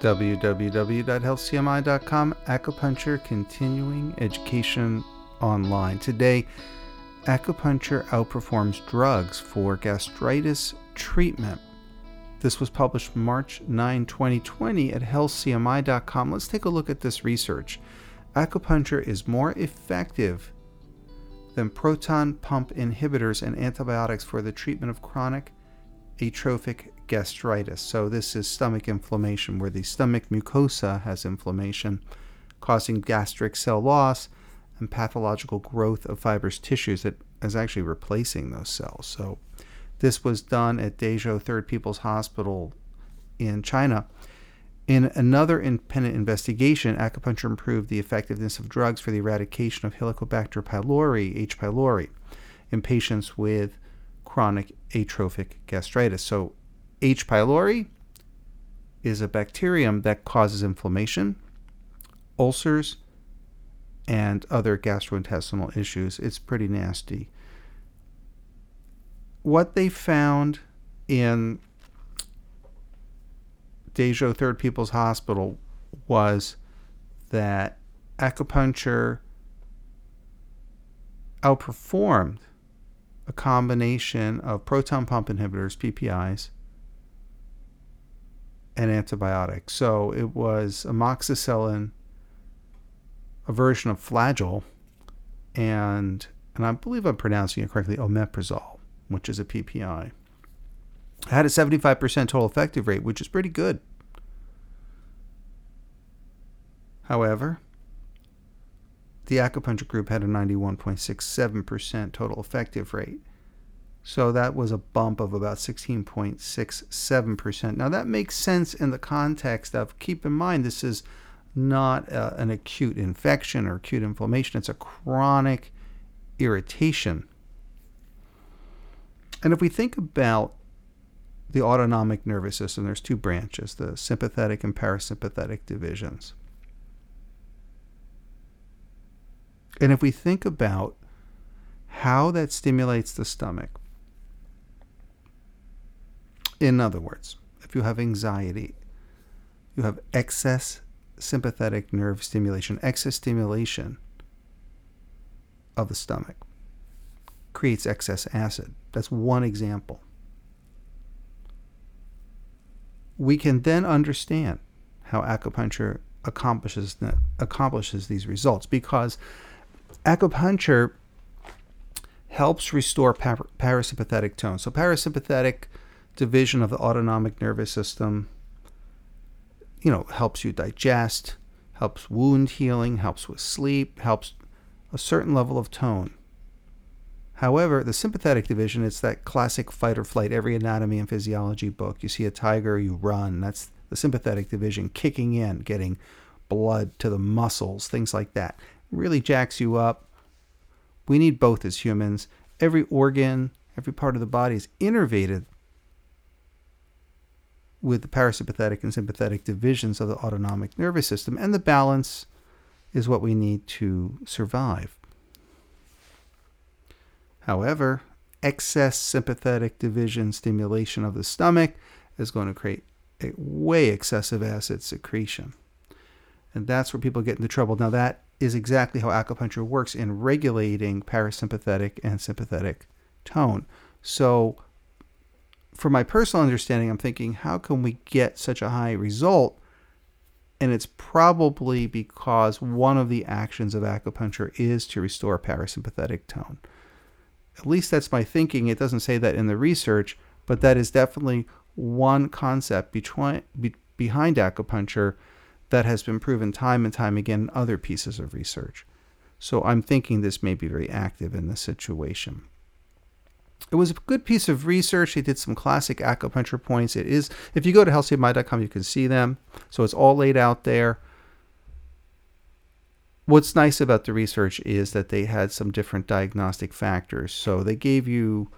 www.healthcmi.com, acupuncture continuing education online. Today, acupuncture outperforms drugs for gastritis treatment. This was published March 9, 2020 at healthcmi.com. Let's take a look at this research. Acupuncture is more effective than proton pump inhibitors and antibiotics for the treatment of chronic atrophic gastritis. So, this is stomach inflammation where the stomach mucosa has inflammation, causing gastric cell loss and pathological growth of fibrous tissues that is actually replacing those cells. So, this was done at Dezhou Third People's Hospital in China. In another independent investigation, acupuncture improved the effectiveness of drugs for the eradication of Helicobacter pylori, H. pylori, in patients with chronic atrophic gastritis. So, H. pylori is a bacterium that causes inflammation, ulcers, and other gastrointestinal issues. It's pretty nasty. What they found in Dezhou Third People's Hospital was that acupuncture outperformed a combination of proton pump inhibitors, PPIs, and antibiotics. So it was amoxicillin, a version of flagyl, and and I believe I'm pronouncing it correctly, omeprazole, which is a PPI. It had a 75% total effective rate, which is pretty good. However, the acupuncture group had a 91.67% total effective rate. So that was a bump of about 16.67%. Now, that makes sense in the context of keep in mind, this is not uh, an acute infection or acute inflammation, it's a chronic irritation. And if we think about the autonomic nervous system, there's two branches the sympathetic and parasympathetic divisions. And if we think about how that stimulates the stomach, in other words, if you have anxiety, you have excess sympathetic nerve stimulation, excess stimulation of the stomach creates excess acid. That's one example. We can then understand how acupuncture accomplishes accomplishes these results because acupuncture helps restore par- parasympathetic tone. So parasympathetic division of the autonomic nervous system you know helps you digest helps wound healing helps with sleep helps a certain level of tone. However the sympathetic division it's that classic fight or flight every anatomy and physiology book. You see a tiger you run. That's the sympathetic division kicking in getting blood to the muscles things like that really jacks you up we need both as humans every organ every part of the body is innervated with the parasympathetic and sympathetic divisions of the autonomic nervous system, and the balance is what we need to survive. However, excess sympathetic division stimulation of the stomach is going to create a way excessive acid secretion. And that's where people get into trouble. Now, that is exactly how acupuncture works in regulating parasympathetic and sympathetic tone. So, for my personal understanding, I'm thinking, how can we get such a high result? And it's probably because one of the actions of acupuncture is to restore parasympathetic tone. At least that's my thinking. It doesn't say that in the research, but that is definitely one concept between, be, behind acupuncture that has been proven time and time again in other pieces of research. So I'm thinking this may be very active in this situation. It was a good piece of research. They did some classic acupuncture points. It is, if you go to healthcmi.com, you can see them. So it's all laid out there. What's nice about the research is that they had some different diagnostic factors. So they gave you,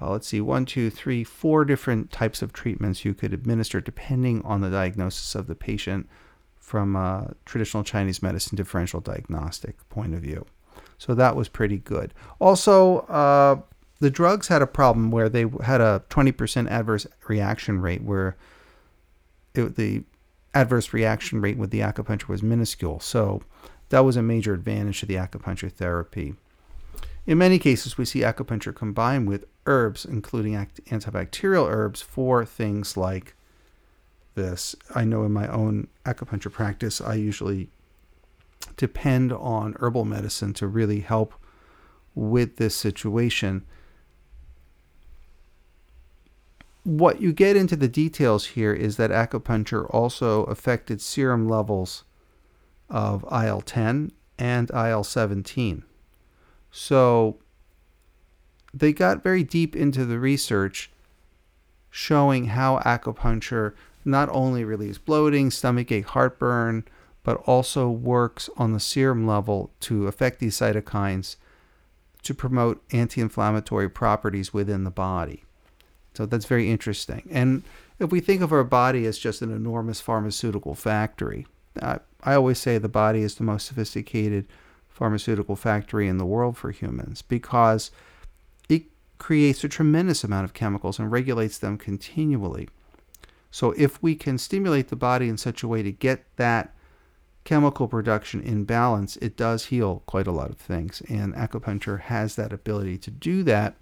uh, let's see, one, two, three, four different types of treatments you could administer depending on the diagnosis of the patient from a traditional Chinese medicine differential diagnostic point of view. So that was pretty good. Also, uh, the drugs had a problem where they had a 20% adverse reaction rate where it, the adverse reaction rate with the acupuncture was minuscule. So that was a major advantage to the acupuncture therapy. In many cases, we see acupuncture combined with herbs, including antibacterial herbs, for things like this. I know in my own acupuncture practice, I usually depend on herbal medicine to really help with this situation. What you get into the details here is that acupuncture also affected serum levels of IL 10 and IL 17. So they got very deep into the research showing how acupuncture not only relieves bloating, stomach ache, heartburn, but also works on the serum level to affect these cytokines to promote anti inflammatory properties within the body. So that's very interesting. And if we think of our body as just an enormous pharmaceutical factory, uh, I always say the body is the most sophisticated pharmaceutical factory in the world for humans because it creates a tremendous amount of chemicals and regulates them continually. So, if we can stimulate the body in such a way to get that chemical production in balance, it does heal quite a lot of things. And acupuncture has that ability to do that,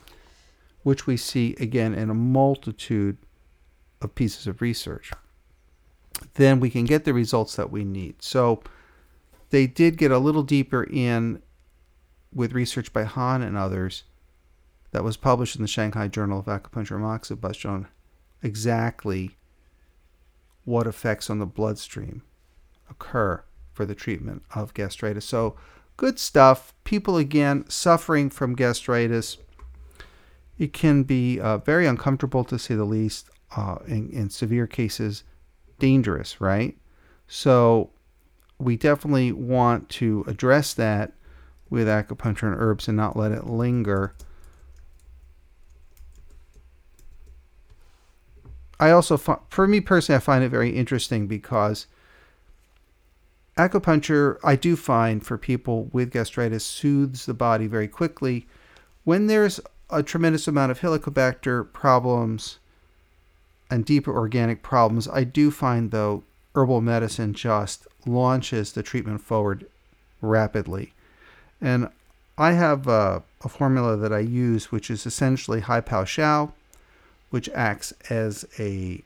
which we see again in a multitude of pieces of research. Then we can get the results that we need. So, they did get a little deeper in with research by Han and others that was published in the Shanghai Journal of Acupuncture Moxibustion exactly what effects on the bloodstream occur for the treatment of gastritis. So, good stuff. People, again, suffering from gastritis. It can be uh, very uncomfortable to say the least, uh, in, in severe cases, dangerous, right? So, we definitely want to address that with acupuncture and herbs and not let it linger. I also, for me personally, I find it very interesting because acupuncture, I do find for people with gastritis, soothes the body very quickly. When there's a tremendous amount of helicobacter problems and deeper organic problems, I do find though herbal medicine just launches the treatment forward rapidly. And I have a, a formula that I use, which is essentially Hai Piao Xiao, which acts as a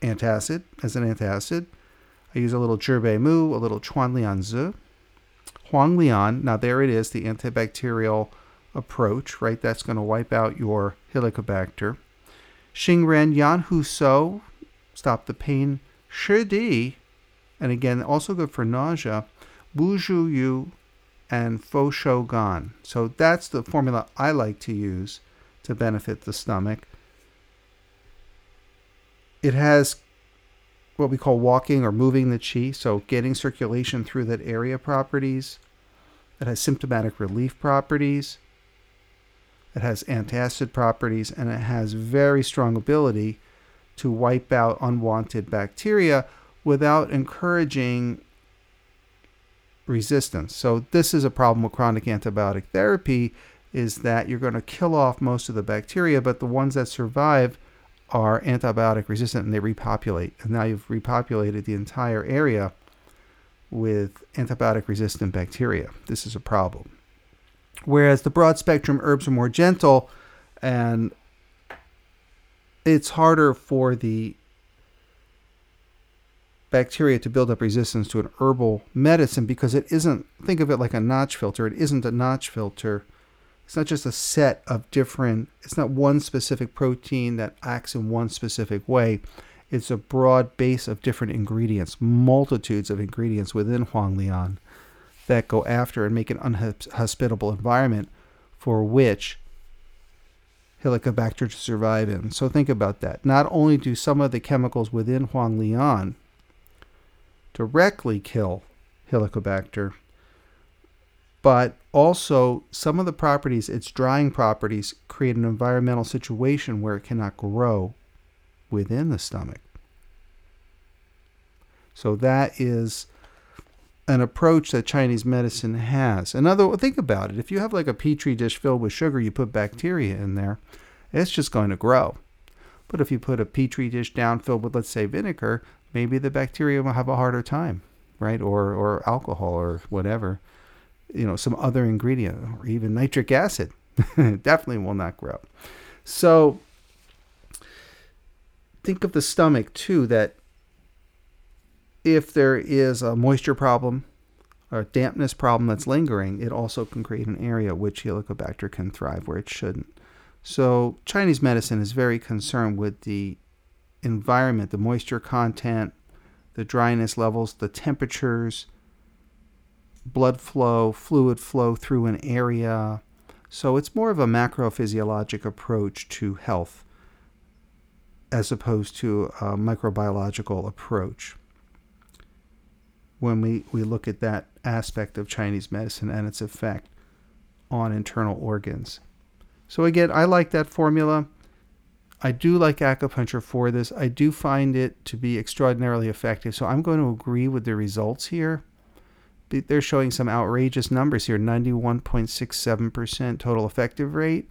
antacid, as an antacid. I use a little Zhe Bei Mu, a little Chuan Lian Zi. Now there it is, the antibacterial approach, right? That's going to wipe out your Helicobacter. Xingren Yan Hu Suo, stop the pain. Shi Di, and again, also good for nausea, Buju Yu, and Fo Shou Gan. So that's the formula I like to use to benefit the stomach. It has what we call walking or moving the chi, so getting circulation through that area properties. It has symptomatic relief properties. It has antacid properties, and it has very strong ability to wipe out unwanted bacteria without encouraging resistance. So this is a problem with chronic antibiotic therapy is that you're going to kill off most of the bacteria, but the ones that survive are antibiotic resistant and they repopulate. And now you've repopulated the entire area with antibiotic resistant bacteria. This is a problem. Whereas the broad spectrum herbs are more gentle and it's harder for the bacteria to build up resistance to an herbal medicine because it isn't, think of it like a notch filter. It isn't a notch filter. It's not just a set of different, it's not one specific protein that acts in one specific way. It's a broad base of different ingredients, multitudes of ingredients within Huang Lian that go after and make an unhospitable environment for which Helicobacter to survive in. So think about that. Not only do some of the chemicals within Huang Lian directly kill Helicobacter, but also some of the properties, its drying properties, create an environmental situation where it cannot grow within the stomach. So that is an approach that Chinese medicine has. Another think about it. If you have like a petri dish filled with sugar, you put bacteria in there, it's just going to grow. But if you put a petri dish down filled with, let's say, vinegar, maybe the bacteria will have a harder time, right? Or, or alcohol or whatever, you know, some other ingredient or even nitric acid definitely will not grow. So think of the stomach too, that if there is a moisture problem or a dampness problem that's lingering, it also can create an area which Helicobacter can thrive where it shouldn't. So Chinese medicine is very concerned with the environment, the moisture content, the dryness levels, the temperatures, blood flow, fluid flow through an area. So it's more of a macrophysiologic approach to health as opposed to a microbiological approach when we, we look at that aspect of Chinese medicine and its effect on internal organs. So, again, I like that formula. I do like acupuncture for this. I do find it to be extraordinarily effective. So, I'm going to agree with the results here. They're showing some outrageous numbers here 91.67% total effective rate.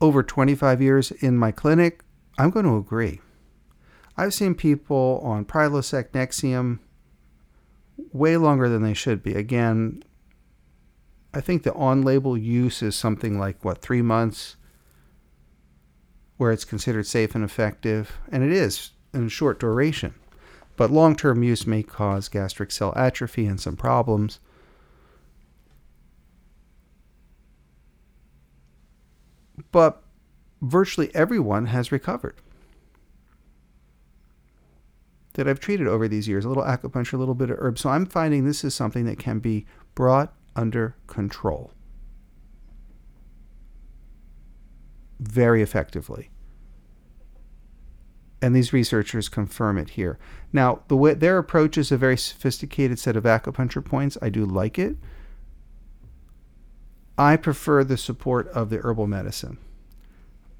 Over 25 years in my clinic, I'm going to agree. I've seen people on Prilosec, Nexium way longer than they should be. Again, I think the on label use is something like, what, three months, where it's considered safe and effective. And it is in short duration. But long term use may cause gastric cell atrophy and some problems. But virtually everyone has recovered that I've treated over these years, a little acupuncture, a little bit of herb. So I'm finding this is something that can be brought under control very effectively. And these researchers confirm it here. Now, the way their approach is a very sophisticated set of acupuncture points. I do like it. I prefer the support of the herbal medicine.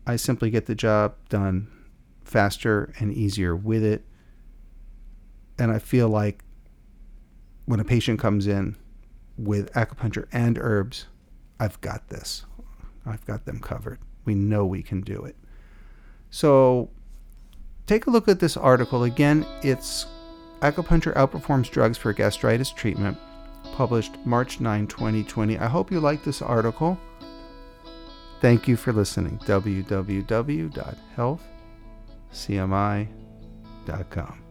I simply get the job done faster and easier with it and I feel like when a patient comes in with acupuncture and herbs, I've got this. I've got them covered. We know we can do it. So take a look at this article. Again, it's Acupuncture Outperforms Drugs for Gastritis Treatment, published March 9, 2020. I hope you like this article. Thank you for listening. www.healthcmi.com.